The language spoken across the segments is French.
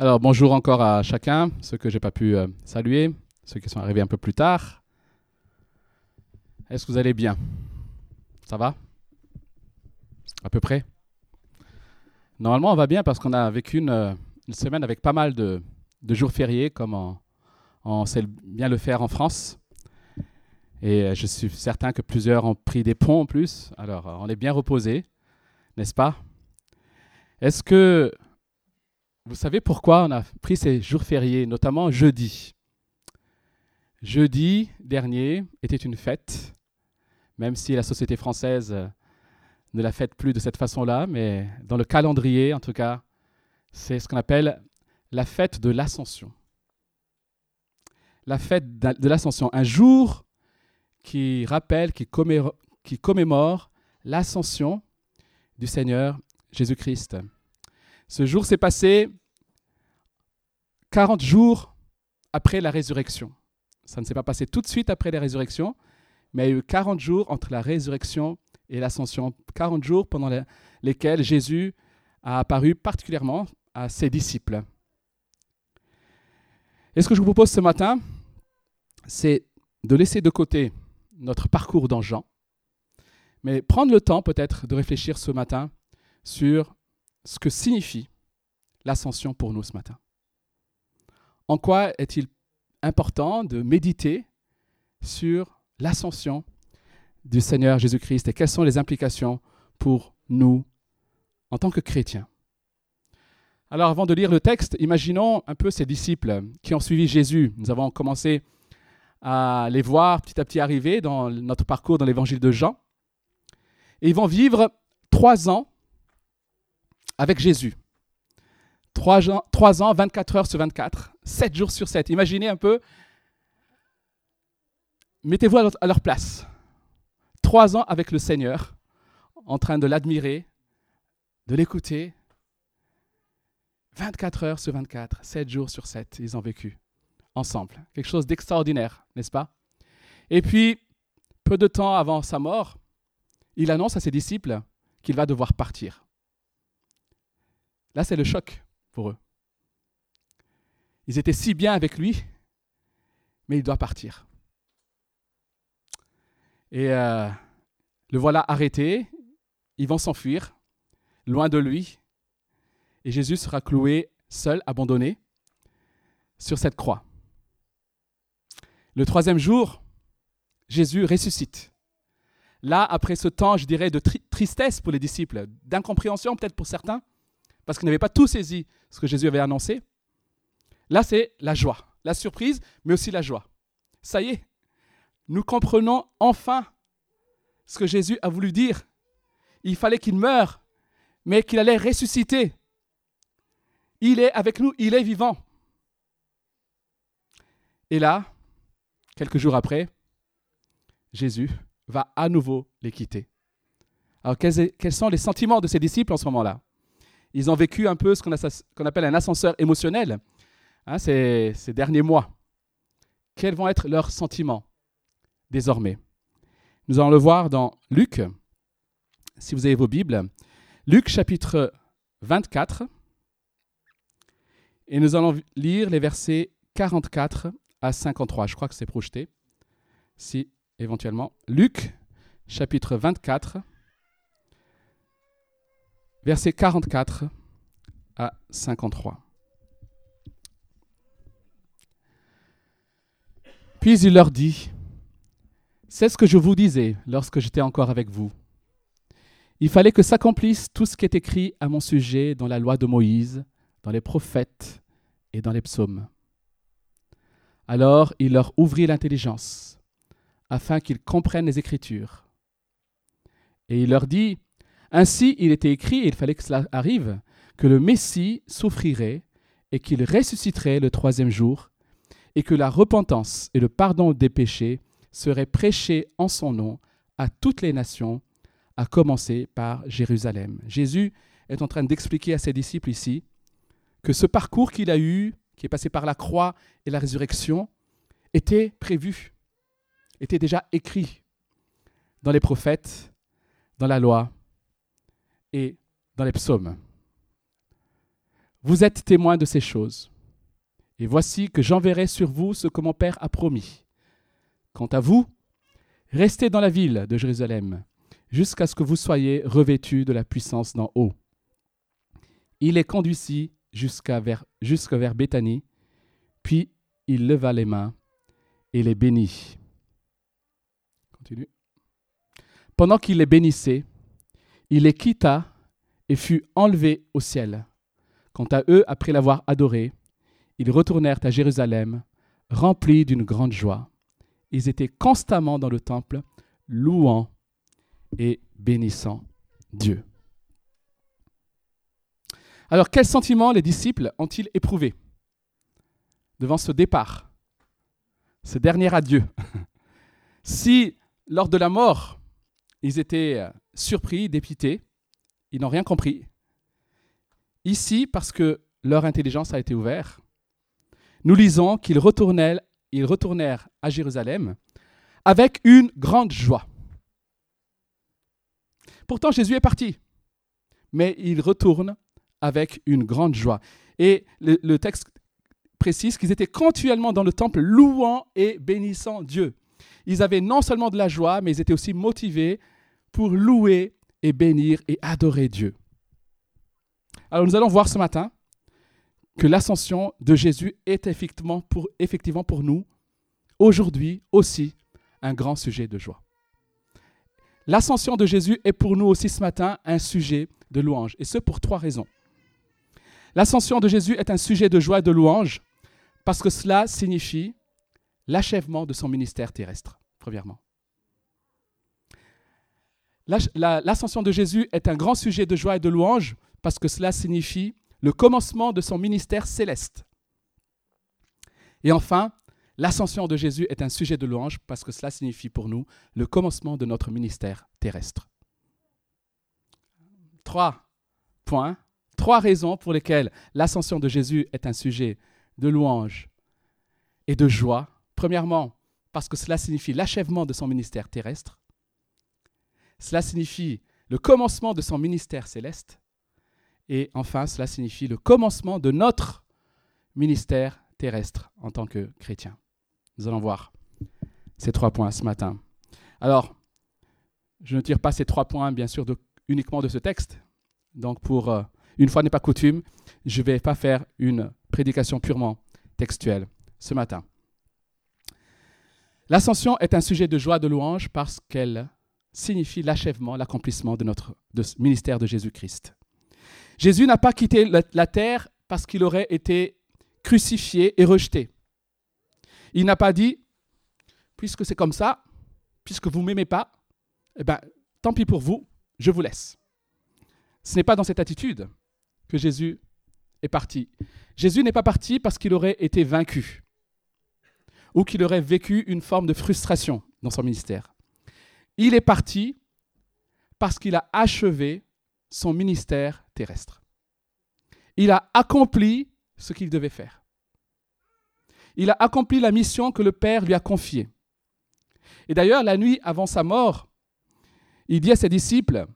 Alors bonjour encore à chacun, ceux que j'ai pas pu euh, saluer, ceux qui sont arrivés un peu plus tard. Est-ce que vous allez bien? Ça va? À peu près? Normalement on va bien parce qu'on a vécu une, euh, semaine avec pas mal de, jours fériés comme on, sait bien le faire en France. Et euh, je suis certain que plusieurs ont pris des ponts en plus. Alors on est bien reposé, n'est-ce pas? Est-ce que vous savez pourquoi on a pris ces jours fériés, notamment jeudi? Jeudi dernier était une fête, même si la société française ne la fête plus de cette façon-là, mais dans le calendrier, en tout cas, c'est ce qu'on appelle la fête de l'Ascension. La fête de l'Ascension, un jour qui rappelle, qui commémore, qui commémore l'ascension du Seigneur Jésus-Christ. Ce jour s'est passé 40 jours après la résurrection. Ça ne s'est pas passé tout de suite après la résurrection, mais il y a eu 40 jours entre la résurrection et l'ascension. 40 jours pendant lesquels Jésus a apparu particulièrement à ses disciples. Et ce que je vous propose ce matin, c'est de laisser de côté notre parcours dans Jean, mais prendre le temps peut-être de réfléchir ce matin sur ce que signifie l'ascension pour nous ce matin. En quoi est-il important de méditer sur l'ascension du Seigneur Jésus-Christ et quelles sont les implications pour nous en tant que chrétiens? Alors avant de lire le texte, imaginons un peu ces disciples qui ont suivi Jésus. Nous avons commencé à les voir petit à petit arriver dans notre parcours dans l'évangile de Jean. Et ils vont vivre trois ans avec Jésus. 3 ans, 3 ans, 24 heures sur 24, 7 jours sur 7. Imaginez un peu, mettez-vous à leur place. 3 ans avec le Seigneur, en train de l'admirer, de l'écouter. 24 heures sur 24, 7 jours sur 7, ils ont vécu ensemble. Quelque chose d'extraordinaire, n'est-ce pas? Et puis, peu de temps avant sa mort, il annonce à ses disciples qu'il va devoir partir. Là, c'est le choc pour eux. Ils étaient si bien avec lui, mais il doit partir. Et euh, le voilà arrêté, ils vont s'enfuir, loin de lui, et Jésus sera cloué seul, abandonné, sur cette croix. Le troisième jour, Jésus ressuscite. Là, après ce temps, je dirais, de tristesse pour les disciples, d'incompréhension peut-être pour certains, parce qu'ils n'avaient pas tout saisi ce que Jésus avait annoncé. Là, c'est la joie, la surprise, mais aussi la joie. Ça y est, nous comprenons enfin ce que Jésus a voulu dire. Il fallait qu'il meure, mais qu'il allait ressusciter. Il est avec nous, il est vivant. Et là, quelques jours après, Jésus va à nouveau les quitter. Alors quels, sont les sentiments de ces disciples en ce moment-là? Ils ont vécu un peu ce qu'on appelle un ascenseur émotionnel hein, ces, ces derniers mois. Quels vont être leurs sentiments désormais? Nous allons le voir dans Luc, si vous avez vos Bibles. Luc chapitre 24. Et nous allons lire les versets 44 à 53. Je crois que c'est projeté. Si, éventuellement. Luc chapitre 24 versets 44 à 53. Puis il leur dit, C'est ce que je vous disais lorsque j'étais encore avec vous. Il fallait que s'accomplisse tout ce qui est écrit à mon sujet dans la loi de Moïse, dans les prophètes et dans les psaumes. Alors il leur ouvrit l'intelligence, afin qu'ils comprennent les Écritures. Et il leur dit, ainsi, il était écrit, et il fallait que cela arrive, que le Messie souffrirait et qu'il ressusciterait le troisième jour, et que la repentance et le pardon des péchés seraient prêchés en son nom à toutes les nations, à commencer par Jérusalem. Jésus est en train d'expliquer à ses disciples ici que ce parcours qu'il a eu, qui est passé par la croix et la résurrection, était prévu, était déjà écrit dans les prophètes, dans la loi et dans les psaumes. Vous êtes témoins de ces choses. Et voici que j'enverrai sur vous ce que mon Père a promis. Quant à vous, restez dans la ville de Jérusalem jusqu'à ce que vous soyez revêtus de la puissance d'en haut. Il est conduit jusqu'à vers, Béthanie, puis il leva les mains et les bénit. Pendant qu'il les bénissait, il les quitta et fut enlevé au ciel. Quant à eux, après l'avoir adoré, ils retournèrent à Jérusalem, remplis d'une grande joie. Ils étaient constamment dans le temple, louant et bénissant Dieu. Alors, quels sentiments les disciples ont-ils éprouvés devant ce départ, ce dernier adieu? Si, lors de la mort, ils étaient surpris, dépités, ils n'ont rien compris. Ici, parce que leur intelligence a été ouverte, nous lisons qu'ils retournèrent, ils retournèrent à Jérusalem avec une grande joie. Pourtant, Jésus est parti, mais ils retournent avec une grande joie. Et le texte précise qu'ils étaient continuellement dans le temple louant et bénissant Dieu. Ils avaient non seulement de la joie, mais ils étaient aussi motivés pour louer et bénir et adorer Dieu. Alors nous allons voir ce matin que l'ascension de Jésus est effectivement pour, effectivement pour nous, aujourd'hui aussi, un grand sujet de joie. L'ascension de Jésus est pour nous aussi ce matin un sujet de louange, et ce pour trois raisons. L'ascension de Jésus est un sujet de joie et de louange parce que cela signifie l'achèvement de son ministère terrestre, premièrement. L'ascension de Jésus est un grand sujet de joie et de louange parce que cela signifie le commencement de son ministère céleste. Et enfin, l'ascension de Jésus est un sujet de louange parce que cela signifie pour nous le commencement de notre ministère terrestre. Trois points, trois raisons pour lesquelles l'ascension de Jésus est un sujet de louange et de joie. Premièrement, parce que cela signifie l'achèvement de son ministère terrestre. Cela signifie le commencement de son ministère céleste. Et enfin, cela signifie le commencement de notre ministère terrestre en tant que chrétien. Nous allons voir ces trois points ce matin. Alors, je ne tire pas ces trois points, bien sûr, uniquement de ce texte. Donc, pour euh, une fois n'est pas coutume, je ne vais pas faire une prédication purement textuelle ce matin. L'ascension est un sujet de joie, de louange, parce qu'elle signifie l'achèvement, l'accomplissement de notre ministère de Jésus-Christ. Jésus n'a pas quitté la, terre parce qu'il aurait été crucifié et rejeté. Il n'a pas dit, puisque c'est comme ça, puisque vous ne m'aimez pas, eh ben, tant pis pour vous, je vous laisse. Ce n'est pas dans cette attitude que Jésus est parti. Jésus n'est pas parti parce qu'il aurait été vaincu ou qu'il aurait vécu une forme de frustration dans son ministère. Il est parti parce qu'il a achevé son ministère terrestre. Il a accompli ce qu'il devait faire. Il a accompli la mission que le Père lui a confiée. Et d'ailleurs, la nuit avant sa mort, il dit à ses disciples,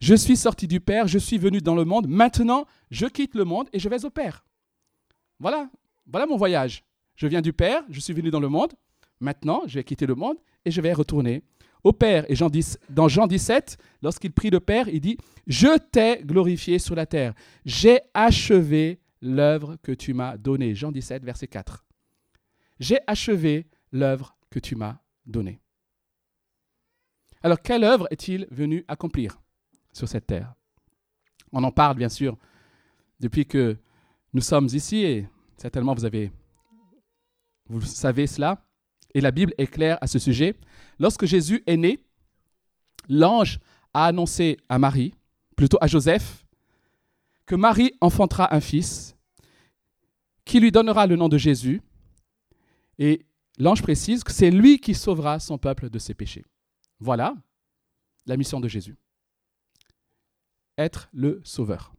Je suis sorti du Père, je suis venu dans le monde, maintenant je quitte le monde et je vais au Père. Voilà, voilà mon voyage. Je viens du Père, je suis venu dans le monde, maintenant je vais quitter le monde et je vais retourner au Père. Et dans Jean 17, lorsqu'il prie le Père, il dit, Je t'ai glorifié sur la terre. J'ai achevé l'œuvre que tu m'as donnée. Jean 17, verset 4. J'ai achevé l'œuvre que tu m'as donnée. Alors, quelle œuvre est-il venu accomplir sur cette terre? On en parle, bien sûr, depuis que nous sommes ici, et certainement vous avez, vous savez cela. Et la Bible est claire à ce sujet. Lorsque Jésus est né, l'ange a annoncé à Marie, plutôt à Joseph, que Marie enfantera un fils qui lui donnera le nom de Jésus. Et l'ange précise que c'est lui qui sauvera son peuple de ses péchés. Voilà la mission de Jésus. Être le sauveur.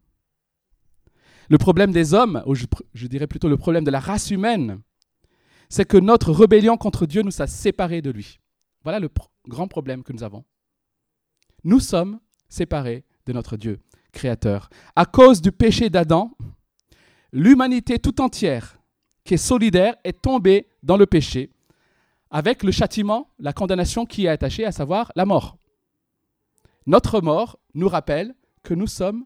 Le problème des hommes, ou je, je dirais plutôt le problème de la race humaine, c'est que notre rébellion contre Dieu nous a séparés de lui. Voilà le grand problème que nous avons. Nous sommes séparés de notre Dieu créateur. À cause du péché d'Adam, l'humanité tout entière, qui est solidaire, est tombée dans le péché, avec le châtiment, la condamnation qui est attachée, à savoir la mort. Notre mort nous rappelle que nous sommes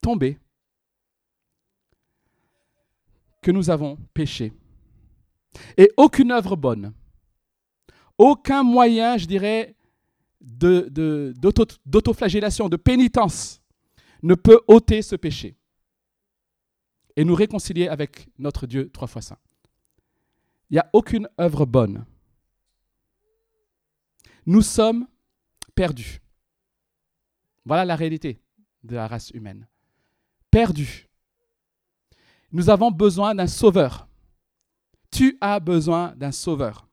tombés, que nous avons péché. Et aucune œuvre bonne, aucun moyen, je dirais, d'autoflagellation, de, pénitence ne peut ôter ce péché et nous réconcilier avec notre Dieu trois fois saint. Il n'y a aucune œuvre bonne. Nous sommes perdus. Voilà la réalité de la race humaine. Perdus. Nous avons besoin d'un sauveur. Tu as besoin d'un sauveur,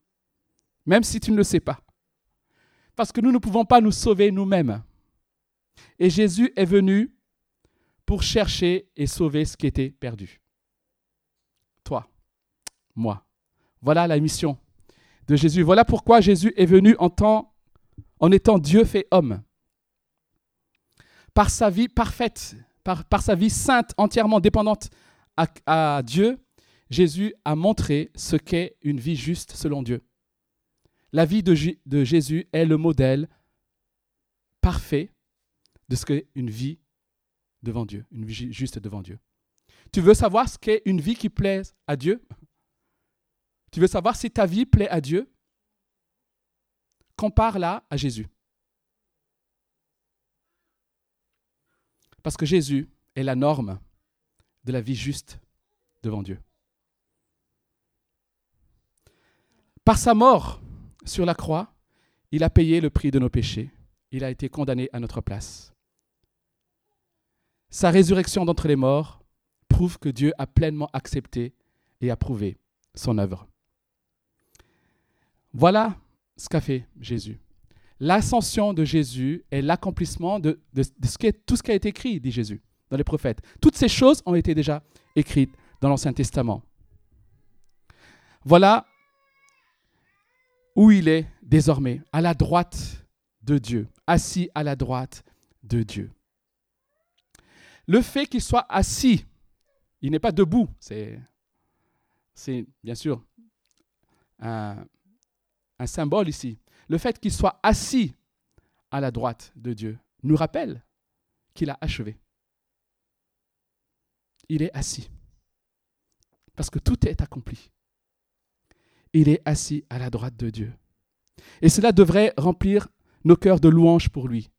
même si tu ne le sais pas. Parce que nous ne pouvons pas nous sauver nous-mêmes. Et Jésus est venu pour chercher et sauver ce qui était perdu. Toi, moi. Voilà la mission de Jésus. Voilà pourquoi Jésus est venu en, temps, en étant Dieu fait homme. Par sa vie parfaite, par, sa vie sainte, entièrement dépendante à Dieu, Jésus a montré ce qu'est une vie juste selon Dieu. La vie de, Jésus est le modèle parfait de ce qu'est une vie devant Dieu, une vie juste devant Dieu. Tu veux savoir ce qu'est une vie qui plaît à Dieu? Tu veux savoir si ta vie plaît à Dieu? Compare-la à Jésus. Parce que Jésus est la norme de la vie juste devant Dieu. Par sa mort sur la croix, il a payé le prix de nos péchés. Il a été condamné à notre place. Sa résurrection d'entre les morts prouve que Dieu a pleinement accepté et approuvé son œuvre. Voilà ce qu'a fait Jésus. L'ascension de Jésus est l'accomplissement de, tout ce qui a été écrit, dit Jésus, dans les prophètes. Toutes ces choses ont été déjà écrites dans l'Ancien Testament. Voilà où il est désormais, à la droite de Dieu, assis à la droite de Dieu. Le fait qu'il soit assis, il n'est pas debout, c'est, bien sûr un, un symbole ici. Le fait qu'il soit assis à la droite de Dieu nous rappelle qu'il a achevé. Il est assis. Parce que tout est accompli. Il est assis à la droite de Dieu. Et cela devrait remplir nos cœurs de louanges pour lui.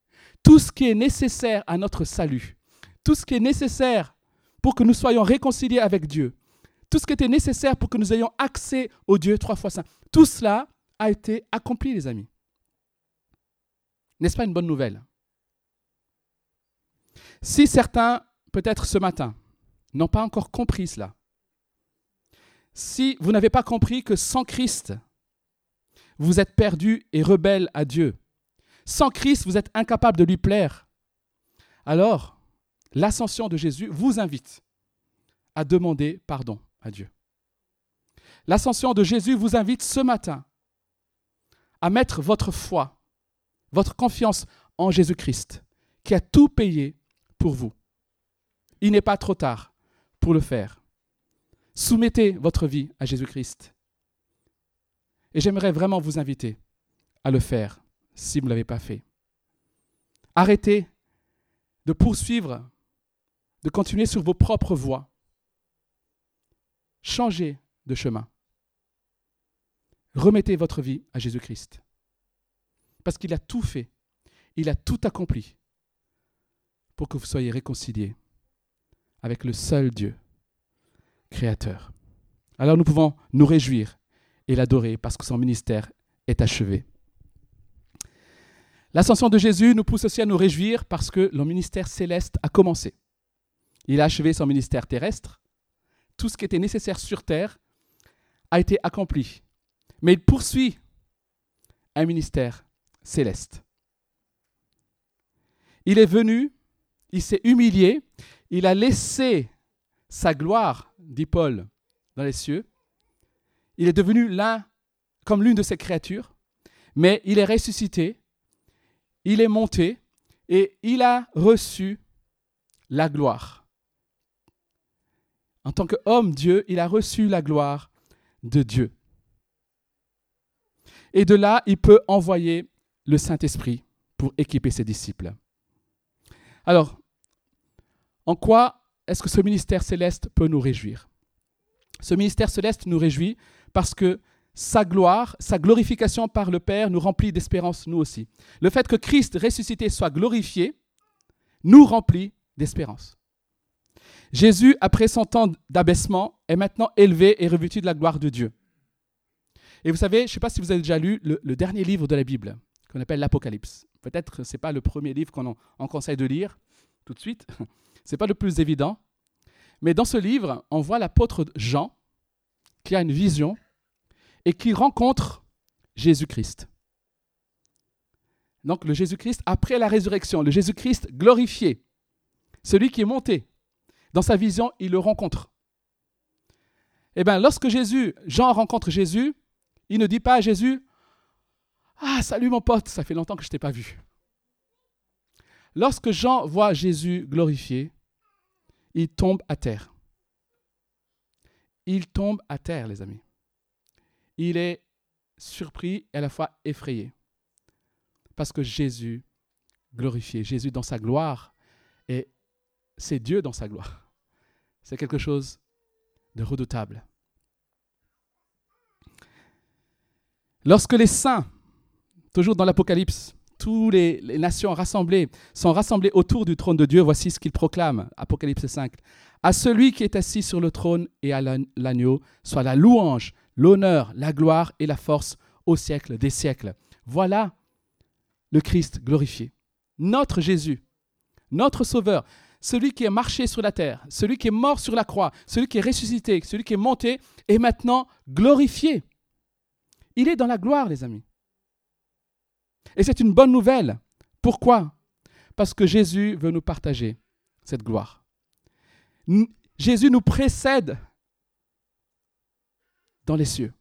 Tout ce qui est nécessaire à notre salut, tout ce qui est nécessaire pour que nous soyons réconciliés avec Dieu, tout ce qui était nécessaire pour que nous ayons accès au Dieu trois fois saint, tout cela a été accompli, les amis. N'est-ce pas une bonne nouvelle? Si certains, peut-être ce matin, n'ont pas encore compris cela, si vous n'avez pas compris que sans Christ, vous êtes perdu et rebelle à Dieu, sans Christ, vous êtes incapable de lui plaire, alors l'ascension de Jésus vous invite à demander pardon à Dieu. L'ascension de Jésus vous invite ce matin à mettre votre foi, votre confiance en Jésus-Christ, qui a tout payé pour vous. Il n'est pas trop tard pour le faire. Soumettez votre vie à Jésus-Christ. Et j'aimerais vraiment vous inviter à le faire si vous ne l'avez pas fait. Arrêtez de poursuivre de continuer sur vos propres voies. Changez de chemin. Remettez votre vie à Jésus-Christ. Parce qu'il a tout fait. Il a tout accompli pour que vous soyez réconciliés avec le seul Dieu, Alors nous pouvons nous réjouir et l'adorer parce que son ministère est achevé. L'ascension de Jésus nous pousse aussi à nous réjouir parce que le ministère céleste a commencé. Il a achevé son ministère terrestre. Tout ce qui était nécessaire sur terre a été accompli. Mais il poursuit un ministère céleste. Il est venu, il s'est humilié, il a laissé sa gloire, dit Paul, dans les cieux. Il est devenu l'un comme l'une de ses créatures, mais il est ressuscité, il est monté et il a reçu la gloire En tant qu'homme Dieu, il a reçu la gloire de Dieu. Et de là, il peut envoyer le Saint-Esprit pour équiper ses disciples. Alors, en quoi est-ce que ce ministère céleste peut nous réjouir? Ce ministère céleste nous réjouit parce que sa gloire, sa glorification par le Père nous remplit d'espérance, nous aussi. Le fait que Christ ressuscité soit glorifié nous remplit d'espérance. Jésus, après son temps d'abaissement, est maintenant élevé et revêtu de la gloire de Dieu. Et vous savez, je ne sais pas si vous avez déjà lu le, dernier livre de la Bible, qu'on appelle l'Apocalypse. Peut-être que ce n'est pas le premier livre qu'on conseille de lire tout de suite. Ce n'est pas le plus évident. Mais dans ce livre, on voit l'apôtre Jean qui a une vision et qui rencontre Jésus-Christ. Donc le Jésus-Christ après la résurrection, le Jésus-Christ glorifié, celui qui est monté. Dans sa vision, il le rencontre. Eh bien, lorsque Jean rencontre Jésus, il ne dit pas à Jésus Ah, salut mon pote, ça fait longtemps que je ne t'ai pas vu. Lorsque Jean voit Jésus glorifié, il tombe à terre. Il tombe à terre, les amis. Il est surpris et à la fois effrayé. Parce que Jésus glorifié, Jésus dans sa gloire, et c'est Dieu dans sa gloire. C'est quelque chose de redoutable. Lorsque les saints, toujours dans l'Apocalypse, toutes les, nations rassemblées sont rassemblées autour du trône de Dieu, voici ce qu'ils proclament, Apocalypse 5. À celui qui est assis sur le trône et à l'agneau, soit la louange, l'honneur, la gloire et la force au siècle des siècles. Voilà le Christ glorifié, notre Jésus, notre Sauveur, celui qui est marché sur la terre, celui qui est mort sur la croix, celui qui est ressuscité, celui qui est monté, est maintenant glorifié. Il est dans la gloire, les amis. Et c'est une bonne nouvelle. Pourquoi? Parce que Jésus veut nous partager cette gloire. Jésus nous précède dans les cieux.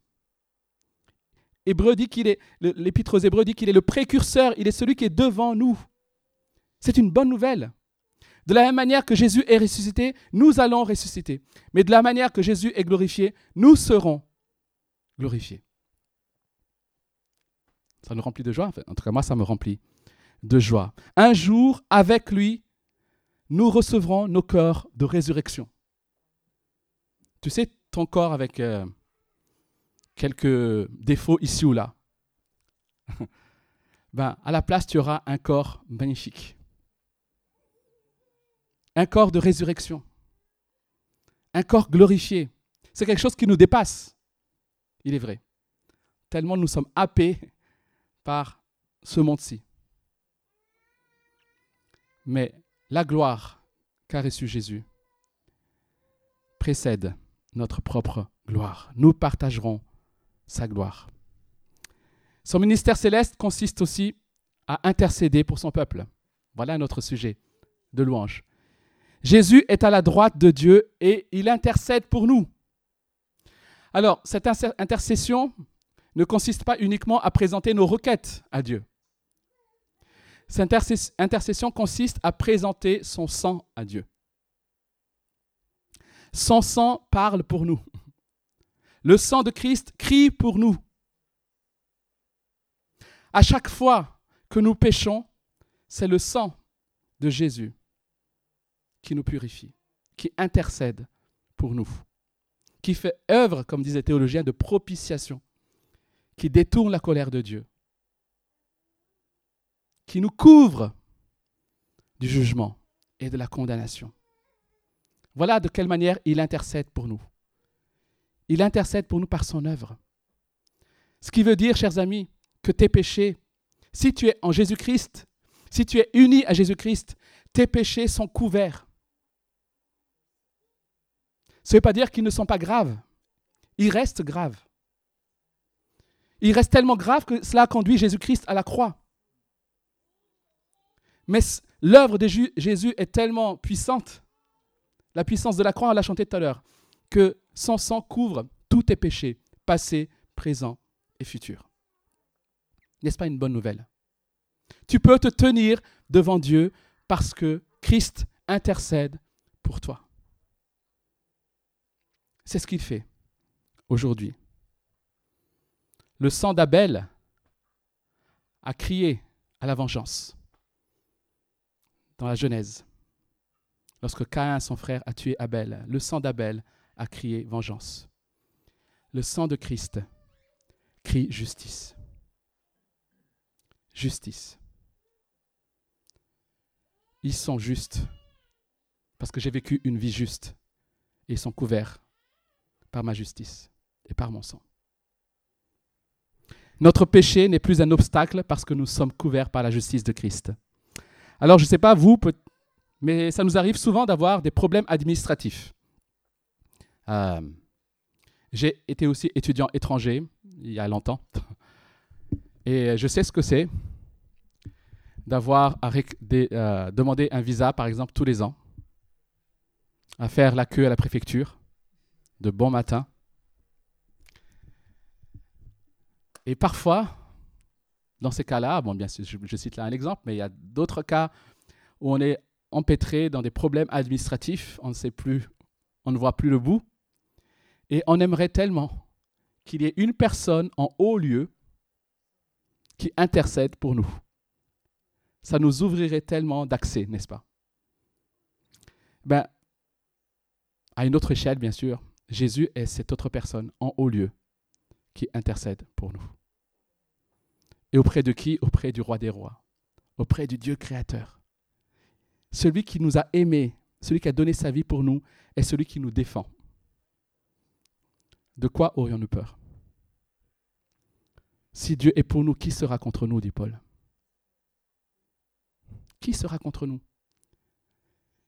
L'épître aux Hébreux dit qu'il est le précurseur, il est celui qui est devant nous. C'est une bonne nouvelle. De la même manière que Jésus est ressuscité, nous allons ressusciter. Mais de la manière que Jésus est glorifié, nous serons glorifiés. Ça nous remplit de joie. En tout cas, moi, ça me remplit de joie. Un jour, avec lui, nous recevrons nos corps de résurrection. Tu sais, ton corps avec euh, quelques défauts ici ou là. ben, à la place, tu auras un corps magnifique. Un corps de résurrection. Un corps glorifié. C'est quelque chose qui nous dépasse. Il est vrai. Tellement nous sommes happés par ce monde-ci. Mais la gloire qu'a reçue Jésus précède notre propre gloire. Nous partagerons sa gloire. Son ministère céleste consiste aussi à intercéder pour son peuple. Voilà notre sujet de louange. Jésus est à la droite de Dieu et il intercède pour nous. Alors, cette intercession, ne consiste pas uniquement à présenter nos requêtes à Dieu. Cette intercession consiste à présenter son sang à Dieu. Son sang parle pour nous. Le sang de Christ crie pour nous. À chaque fois que nous péchons, c'est le sang de Jésus qui nous purifie, qui intercède pour nous, qui fait œuvre, comme disait théologien, de propitiation qui détourne la colère de Dieu, qui nous couvre du jugement et de la condamnation. Voilà de quelle manière il intercède pour nous. Il intercède pour nous par son œuvre. Ce qui veut dire, chers amis, que tes péchés, si tu es en Jésus-Christ, si tu es uni à Jésus-Christ, tes péchés sont couverts. Ce ne veut pas dire qu'ils ne sont pas graves. Ils restent graves. Il reste tellement grave que cela conduit Jésus-Christ à la croix. Mais l'œuvre de Jésus est tellement puissante, la puissance de la croix, on l'a chanté tout à l'heure, que son sang couvre tous tes péchés, passés, présents et futurs. N'est-ce pas une bonne nouvelle? Tu peux te tenir devant Dieu parce que Christ intercède pour toi. C'est ce qu'il fait aujourd'hui. Le sang d'Abel a crié à la vengeance dans la Genèse. Lorsque Caïn, son frère, a tué Abel, le sang d'Abel a crié vengeance. Le sang de Christ crie justice. Justice. Ils sont justes parce que j'ai vécu une vie juste et ils sont couverts par ma justice et par mon sang. Notre péché n'est plus un obstacle parce que nous sommes couverts par la justice de Christ. Alors je ne sais pas vous, mais ça nous arrive souvent d'avoir des problèmes administratifs. Euh, j'ai été aussi étudiant étranger il y a longtemps. Et je sais ce que c'est d'avoir à euh, demander un visa, par exemple, tous les ans, à faire la queue à la préfecture de bon matin. Et parfois, dans ces cas-là, bon, bien sûr, je, cite là un exemple, mais il y a d'autres cas où on est empêtré dans des problèmes administratifs, on ne sait plus, on ne voit plus le bout, et on aimerait tellement qu'il y ait une personne en haut lieu qui intercède pour nous. Ça nous ouvrirait tellement d'accès, n'est-ce pas? Ben, À une autre échelle, bien sûr, Jésus est cette autre personne en haut lieu qui intercède pour nous. Et auprès de qui? Auprès du roi des rois, auprès du Dieu créateur. Celui qui nous a aimés, celui qui a donné sa vie pour nous, est celui qui nous défend. De quoi aurions-nous peur? Si Dieu est pour nous, qui sera contre nous? dit Paul. Qui sera contre nous?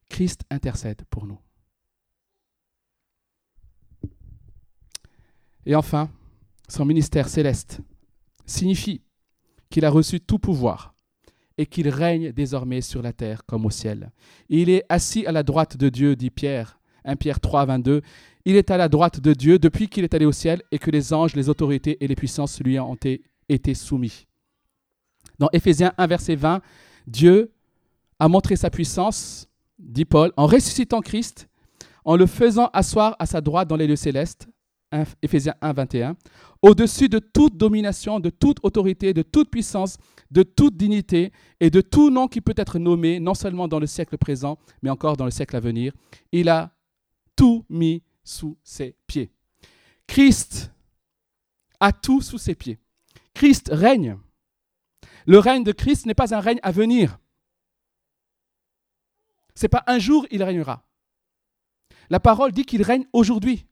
Christ intercède pour nous. Et enfin, son ministère céleste signifie qu'il a reçu tout pouvoir et qu'il règne désormais sur la terre comme au ciel. Il est assis à la droite de Dieu, dit Pierre, 1 Pierre 3, 22. Il est à la droite de Dieu depuis qu'il est allé au ciel et que les anges, les autorités et les puissances lui ont été soumis. Dans Éphésiens 1, verset 20, Dieu a montré sa puissance, dit Paul, en ressuscitant Christ, en le faisant asseoir à sa droite dans les lieux célestes, Éphésiens 1, 21, au-dessus de toute domination, de toute autorité, de toute puissance, de toute dignité et de tout nom qui peut être nommé, non seulement dans le siècle présent, mais encore dans le siècle à venir. Il a tout mis sous ses pieds. Christ a tout sous ses pieds. Christ règne. Le règne de Christ n'est pas un règne à venir. Ce n'est pas un jour il régnera. La parole dit qu'il règne aujourd'hui.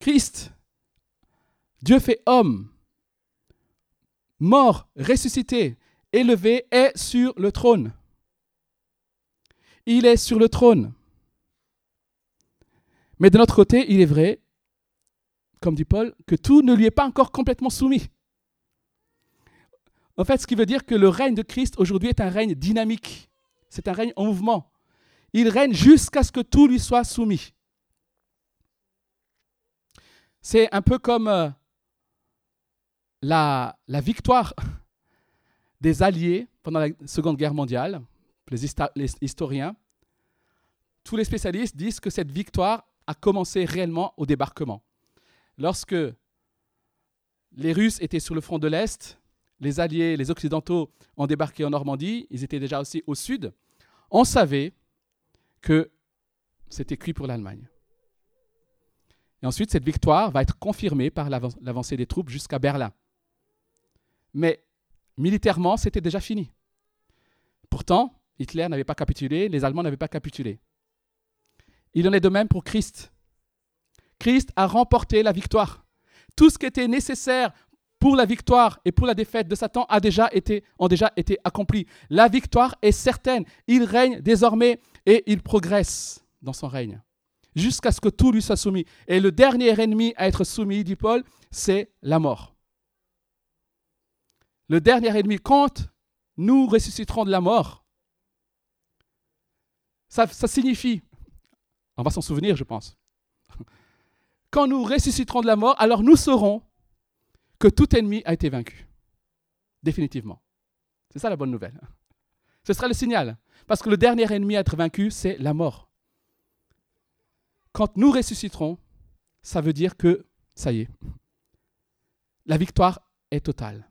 Christ Dieu fait homme, mort, ressuscité, élevé, est sur le trône. Il est sur le trône. Mais de notre côté, il est vrai, comme dit Paul, que tout ne lui est pas encore complètement soumis. En fait, ce qui veut dire que le règne de Christ aujourd'hui est un règne dynamique. C'est un règne en mouvement. Il règne jusqu'à ce que tout lui soit soumis. C'est un peu comme euh, la, victoire des Alliés pendant la Seconde Guerre mondiale, les, historiens, tous les spécialistes disent que cette victoire a commencé réellement au débarquement. Lorsque les Russes étaient sur le front de l'Est, les Alliés, les Occidentaux ont débarqué en Normandie, ils étaient déjà aussi au sud, on savait que c'était cuit pour l'Allemagne. Et ensuite, cette victoire va être confirmée par l'avancée des troupes jusqu'à Berlin. Mais militairement, c'était déjà fini. Pourtant, Hitler n'avait pas capitulé, les Allemands n'avaient pas capitulé. Il en est de même pour Christ. Christ a remporté la victoire. Tout ce qui était nécessaire pour la victoire et pour la défaite de Satan a déjà été, accompli. La victoire est certaine. Il règne désormais et il progresse dans son règne jusqu'à ce que tout lui soit soumis. Et le dernier ennemi à être soumis, dit Paul, c'est la mort le dernier ennemi, quand nous ressusciterons de la mort, ça, signifie, on va s'en souvenir, je pense, quand nous ressusciterons de la mort, alors nous saurons que tout ennemi a été vaincu. Définitivement. C'est ça la bonne nouvelle. Ce sera le signal. Parce que le dernier ennemi à être vaincu, c'est la mort. Quand nous ressusciterons, ça veut dire que ça y est, la victoire est totale.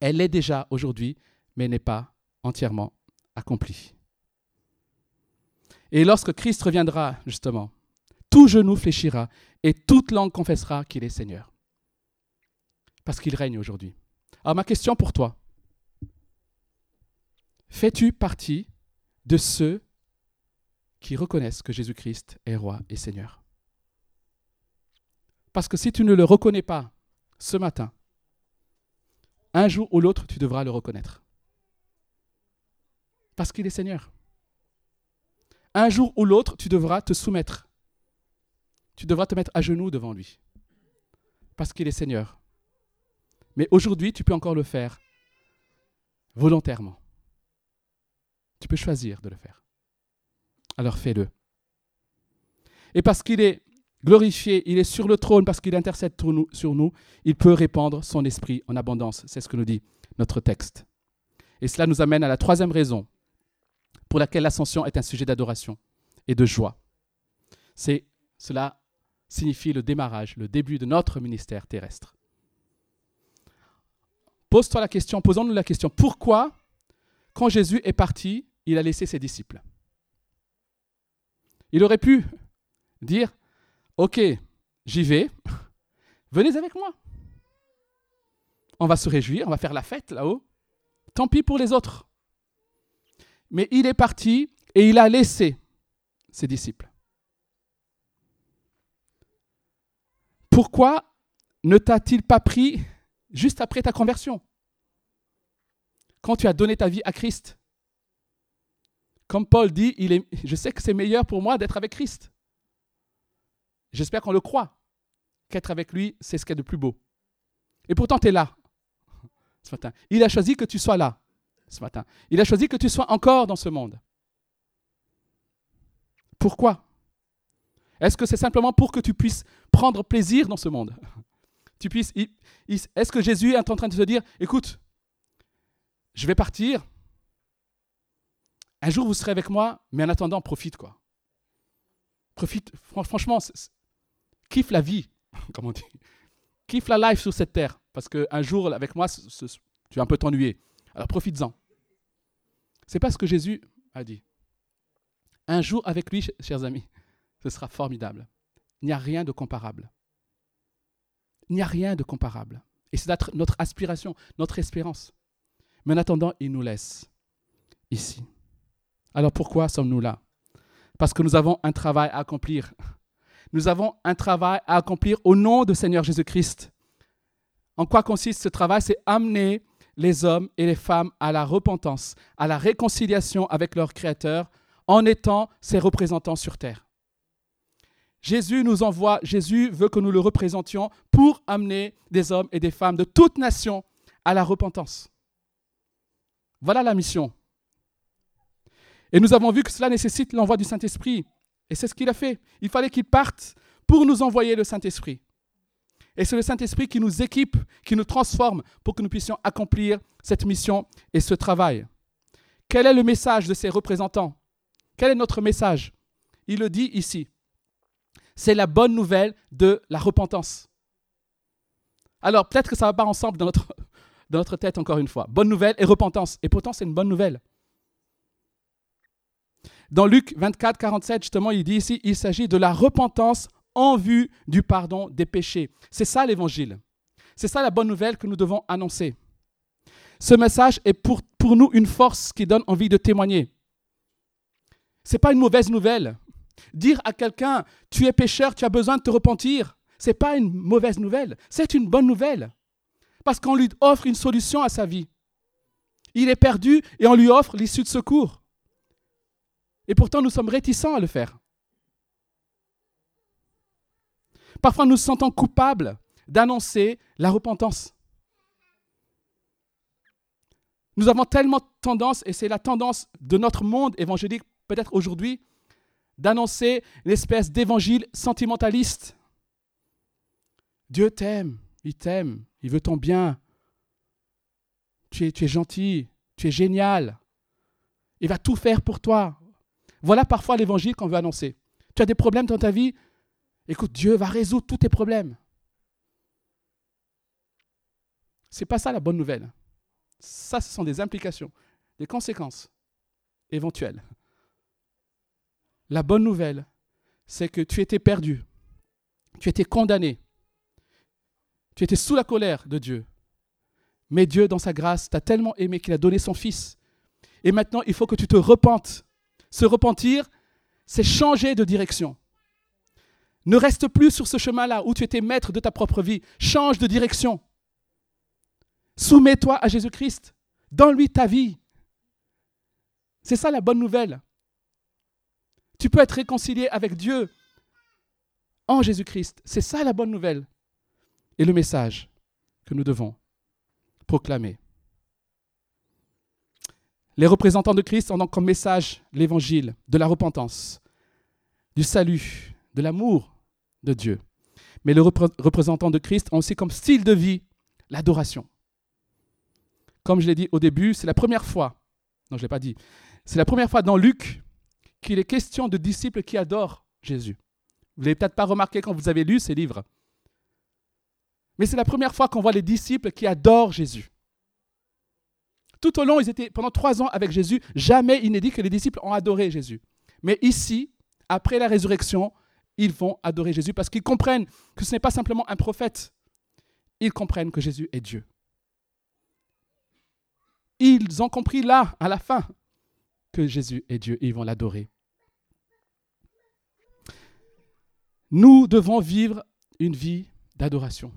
Elle est déjà aujourd'hui, mais n'est pas entièrement accomplie. Et lorsque Christ reviendra, justement, tout genou fléchira et toute langue confessera qu'il est Seigneur. Parce qu'il règne aujourd'hui. Alors ma question pour toi, fais-tu partie de ceux qui reconnaissent que Jésus-Christ est roi et Seigneur Parce que si tu ne le reconnais pas ce matin, un jour ou l'autre, tu devras le reconnaître. Parce qu'il est Seigneur. Un jour ou l'autre, tu devras te soumettre. Tu devras te mettre à genoux devant lui. Parce qu'il est Seigneur. Mais aujourd'hui, tu peux encore le faire volontairement. Tu peux choisir de le faire. Alors fais-le. Et parce qu'il est glorifié, il est sur le trône, parce qu'il intercède sur nous, il peut répandre son esprit en abondance. C'est ce que nous dit notre texte. Et cela nous amène à la troisième raison pour laquelle l'ascension est un sujet d'adoration et de joie. C'est cela signifie le démarrage, le début de notre ministère terrestre. Pose-toi la question, posons-nous la question, pourquoi, quand Jésus est parti, il a laissé ses disciples? Il aurait pu dire, ok, j'y vais, venez avec moi. On va se réjouir, on va faire la fête là-haut. Tant pis pour les autres. Mais il est parti et il a laissé ses disciples. Pourquoi ne t'a-t-il pas pris juste après ta conversion? Quand tu as donné ta vie à Christ Comme Paul dit, je sais que c'est meilleur pour moi d'être avec Christ. J'espère qu'on le croit, qu'être avec lui, c'est ce qu'il y a de plus beau. Et pourtant, tu es là ce matin. Il a choisi que tu sois là ce matin. Il a choisi que tu sois encore dans ce monde. Pourquoi? Est-ce que c'est simplement pour que tu puisses prendre plaisir dans ce monde? Tu puisses, Est-ce que Jésus est en train de te dire, écoute, je vais partir, un jour vous serez avec moi, mais en attendant, profite quoi. Profite, franchement, kiffe la vie, comme on dit. Kiffe la life sur cette terre, parce qu'un jour avec moi, tu vas un peu t'ennuyer. Alors profites-en. C'est pas ce que Jésus a dit. Un jour avec lui, chers amis, ce sera formidable. Il n'y a rien de comparable. Il n'y a rien de comparable. Et c'est notre aspiration, notre espérance. Mais en attendant, il nous laisse ici. Alors pourquoi sommes-nous là? Parce que nous avons un travail à accomplir. Nous avons un travail à accomplir au nom du Seigneur Jésus-Christ. En quoi consiste ce travail? C'est amener les hommes et les femmes à la repentance, à la réconciliation avec leur Créateur, en étant ses représentants sur terre. Jésus nous envoie, Jésus veut que nous le représentions pour amener des hommes et des femmes de toute nation à la repentance. Voilà la mission. Et nous avons vu que cela nécessite l'envoi du Saint-Esprit. Et c'est ce qu'il a fait. Il fallait qu'il parte pour nous envoyer le Saint-Esprit. Et c'est le Saint-Esprit qui nous équipe, qui nous transforme pour que nous puissions accomplir cette mission et ce travail. Quel est le message de ces représentants? Quel est notre message? Il le dit ici. C'est la bonne nouvelle de la repentance. Alors peut-être que ça va pas ensemble dans notre, dans notre tête encore une fois. Bonne nouvelle et repentance. Et pourtant c'est une bonne nouvelle. Dans Luc 24, 47, justement, il dit ici, il s'agit de la repentance en vue du pardon des péchés. C'est ça l'évangile. C'est ça la bonne nouvelle que nous devons annoncer. Ce message est pour, pour nous une force qui donne envie de témoigner. Ce n'est pas une mauvaise nouvelle. Dire à quelqu'un, tu es pécheur, tu as besoin de te repentir, ce n'est pas une mauvaise nouvelle, c'est une bonne nouvelle. Parce qu'on lui offre une solution à sa vie. Il est perdu et on lui offre l'issue de secours. Et pourtant, nous sommes réticents à le faire. Parfois, nous nous sentons coupables d'annoncer la repentance. Nous avons tellement tendance, et c'est la tendance de notre monde évangélique peut-être aujourd'hui, d'annoncer l'espèce d'évangile sentimentaliste. Dieu t'aime, il t'aime, il veut ton bien. Tu es, tu es gentil, tu es génial. Il va tout faire pour toi. Voilà parfois l'évangile qu'on veut annoncer. Tu as des problèmes dans ta vie? Écoute, Dieu va résoudre tous tes problèmes. C'est pas ça la bonne nouvelle. Ça, ce sont des implications, des conséquences éventuelles. La bonne nouvelle, c'est que tu étais perdu, tu étais condamné, tu étais sous la colère de Dieu. Mais Dieu, dans sa grâce, t'a tellement aimé qu'il a donné son Fils. Et maintenant, il faut que tu te repentes. Se repentir, c'est changer de direction. Ne reste plus sur ce chemin-là où tu étais maître de ta propre vie. Change de direction. Soumets-toi à Jésus-Christ. Donne-lui ta vie. C'est ça la bonne nouvelle. Tu peux être réconcilié avec Dieu en Jésus-Christ. C'est ça la bonne nouvelle. Et le message que nous devons proclamer. Les représentants de Christ ont donc comme message l'évangile de la repentance, du salut, de l'amour de Dieu. Mais les représentants de Christ ont aussi comme style de vie l'adoration. Comme je l'ai dit au début, c'est la première fois, non je ne l'ai pas dit, c'est la première fois dans Luc qu'il est question de disciples qui adorent Jésus. Vous ne l'avez peut-être pas remarqué quand vous avez lu ces livres. Mais c'est la première fois qu'on voit les disciples qui adorent Jésus. Tout au long, ils étaient pendant trois ans avec Jésus. Jamais il n'est dit que les disciples ont adoré Jésus. Mais ici, après la résurrection, ils vont adorer Jésus parce qu'ils comprennent que ce n'est pas simplement un prophète. Ils comprennent que Jésus est Dieu. Ils ont compris là, à la fin, que Jésus est Dieu et ils vont l'adorer. Nous devons vivre une vie d'adoration.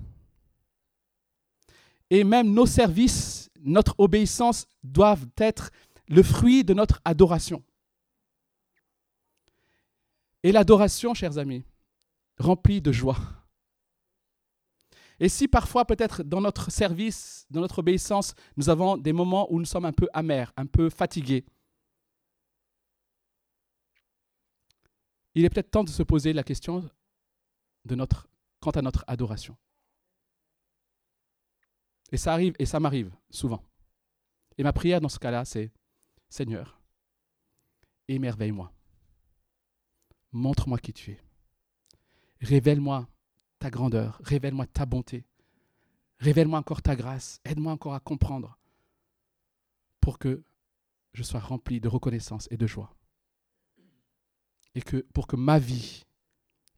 Et même nos services, notre obéissance doivent être le fruit de notre adoration. Et l'adoration, chers amis, remplie de joie. Et si parfois, peut-être dans notre service, dans notre obéissance, nous avons des moments où nous sommes un peu amers, un peu fatigués, il est peut-être temps de se poser la question quant à notre adoration. Et ça arrive, et ça m'arrive souvent. Et ma prière dans ce cas-là, c'est Seigneur, émerveille-moi. Montre-moi qui tu es. Révèle-moi ta grandeur, révèle-moi ta bonté. Révèle-moi encore ta grâce, aide-moi encore à comprendre pour que je sois rempli de reconnaissance et de joie et que pour que ma vie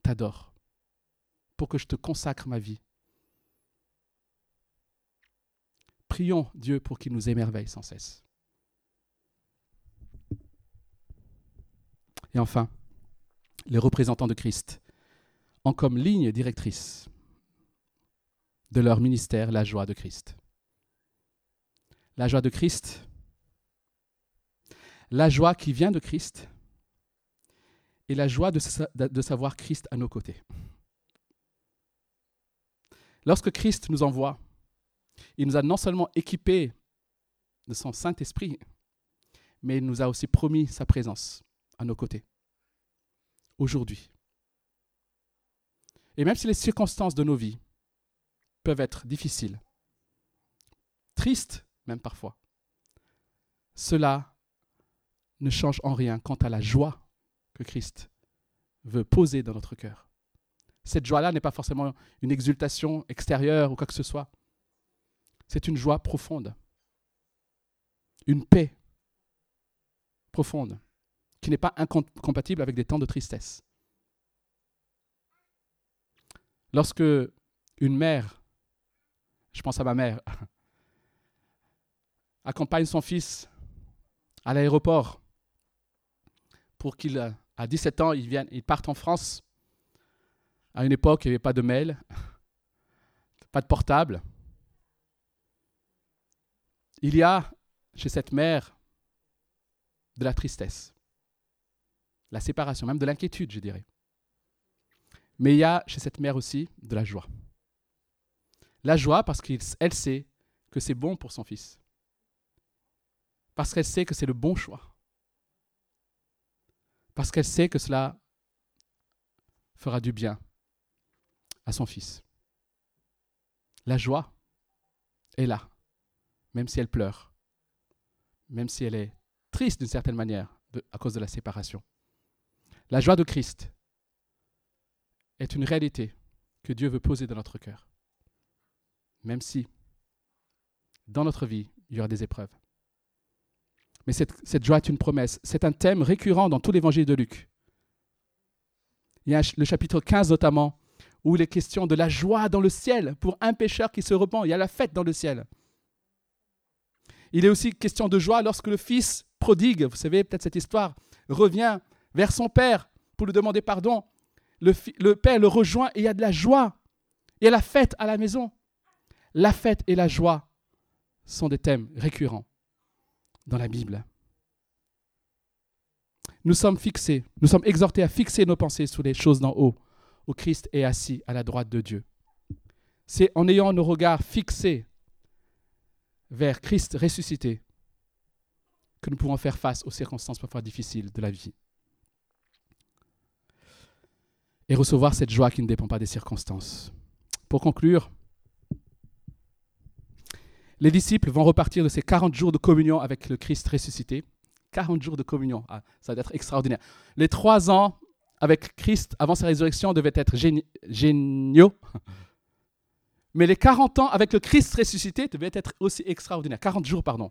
t'adore, pour que je te consacre ma vie. Prions Dieu pour qu'il nous émerveille sans cesse. Et enfin, les représentants de Christ ont comme ligne directrice de leur ministère la joie de Christ. La joie de Christ, la joie qui vient de Christ, et la joie de, de savoir Christ à nos côtés. Lorsque Christ nous envoie, il nous a non seulement équipés de son Saint-Esprit, mais il nous a aussi promis sa présence à nos côtés, aujourd'hui. Et même si les circonstances de nos vies peuvent être difficiles, tristes même parfois, cela ne change en rien quant à la joie que Christ veut poser dans notre cœur. Cette joie-là n'est pas forcément une exultation extérieure ou quoi que ce soit. C'est une joie profonde, une paix profonde, qui n'est pas incompatible avec des temps de tristesse. Lorsque une mère, je pense à ma mère, accompagne son fils à l'aéroport pour qu'il à 17 ans, viennent, ils partent en France. À une époque, il n'y avait pas de mail, pas de portable. Il y a chez cette mère de la tristesse, la séparation, même de l'inquiétude, je dirais. Mais il y a chez cette mère aussi de la joie. La joie parce qu'elle sait que c'est bon pour son fils. Parce qu'elle sait que c'est le bon choix parce qu'elle sait que cela fera du bien à son fils. La joie est là, même si elle pleure, même si elle est triste d'une certaine manière à cause de la séparation. La joie de Christ est une réalité que Dieu veut poser dans notre cœur. Même si, dans notre vie, il y aura des épreuves. Mais cette, cette joie est une promesse. C'est un thème récurrent dans tout l'évangile de Luc. Il y a le chapitre 15 notamment, où il est question de la joie dans le ciel pour un pécheur qui se repent. Il y a la fête dans le ciel. Il est aussi question de joie lorsque le fils prodigue, vous savez peut-être cette histoire, revient vers son père pour lui demander pardon. Le, père le rejoint et il y a de la joie. Il y a la fête à la maison. La fête et la joie sont des thèmes récurrents dans la Bible. Nous sommes fixés, nous sommes exhortés à fixer nos pensées sur les choses d'en haut, où Christ est assis à la droite de Dieu. C'est en ayant nos regards fixés vers Christ ressuscité que nous pouvons faire face aux circonstances parfois difficiles de la vie. Et recevoir cette joie qui ne dépend pas des circonstances. Pour conclure, les disciples vont repartir de ces 40 jours de communion avec le Christ ressuscité. 40 jours de communion, ah, ça va être extraordinaire. Les trois ans avec Christ avant sa résurrection devaient être géniaux. Mais les 40 ans avec le Christ ressuscité devaient être aussi extraordinaires. 40 jours, pardon.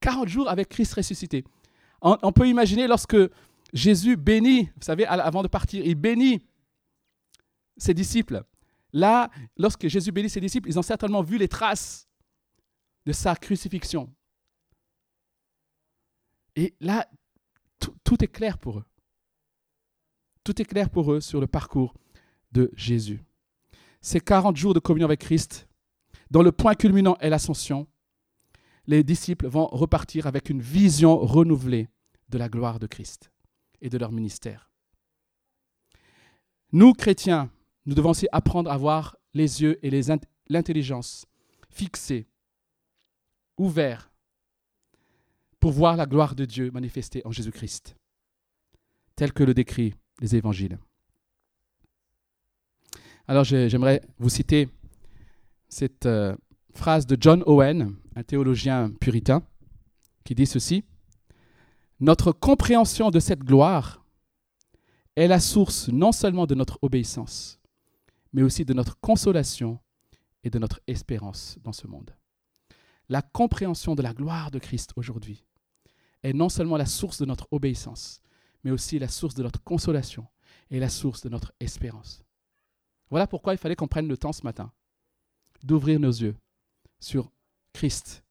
40 jours avec Christ ressuscité. On, peut imaginer lorsque Jésus bénit, vous savez, avant de partir, il bénit ses disciples. Là, lorsque Jésus bénit ses disciples, ils ont certainement vu les traces de sa crucifixion. Et là, tout est clair pour eux. Tout est clair pour eux sur le parcours de Jésus ces 40 jours de communion avec Christ, dont le point culminant est l'ascension, les disciples vont repartir avec une vision renouvelée de la gloire de Christ et de leur ministère. Nous, chrétiens, nous devons aussi apprendre à avoir les yeux et l'intelligence fixés, ouverts, pour voir la gloire de Dieu manifestée en Jésus-Christ, tel que le décrit les évangiles. Alors j'aimerais vous citer cette euh, phrase de John Owen, un théologien puritain, qui dit ceci. Notre compréhension de cette gloire est la source non seulement de notre obéissance, mais aussi de notre consolation et de notre espérance dans ce monde. La compréhension de la gloire de Christ aujourd'hui est non seulement la source de notre obéissance, mais aussi la source de notre consolation et la source de notre espérance. Voilà pourquoi il fallait qu'on prenne le temps ce matin d'ouvrir nos yeux sur Christ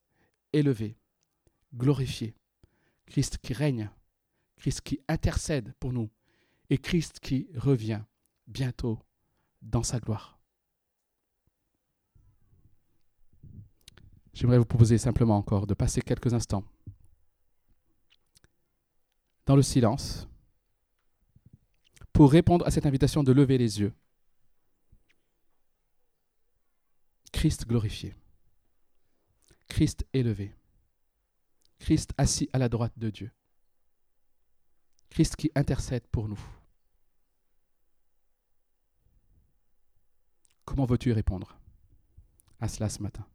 élevé, glorifié, Christ qui règne, Christ qui intercède pour nous et Christ qui revient bientôt dans sa gloire. J'aimerais vous proposer simplement encore de passer quelques instants dans le silence pour répondre à cette invitation de lever les yeux Christ glorifié, Christ élevé, Christ assis à la droite de Dieu, Christ qui intercède pour nous. Comment veux-tu répondre à cela ce matin?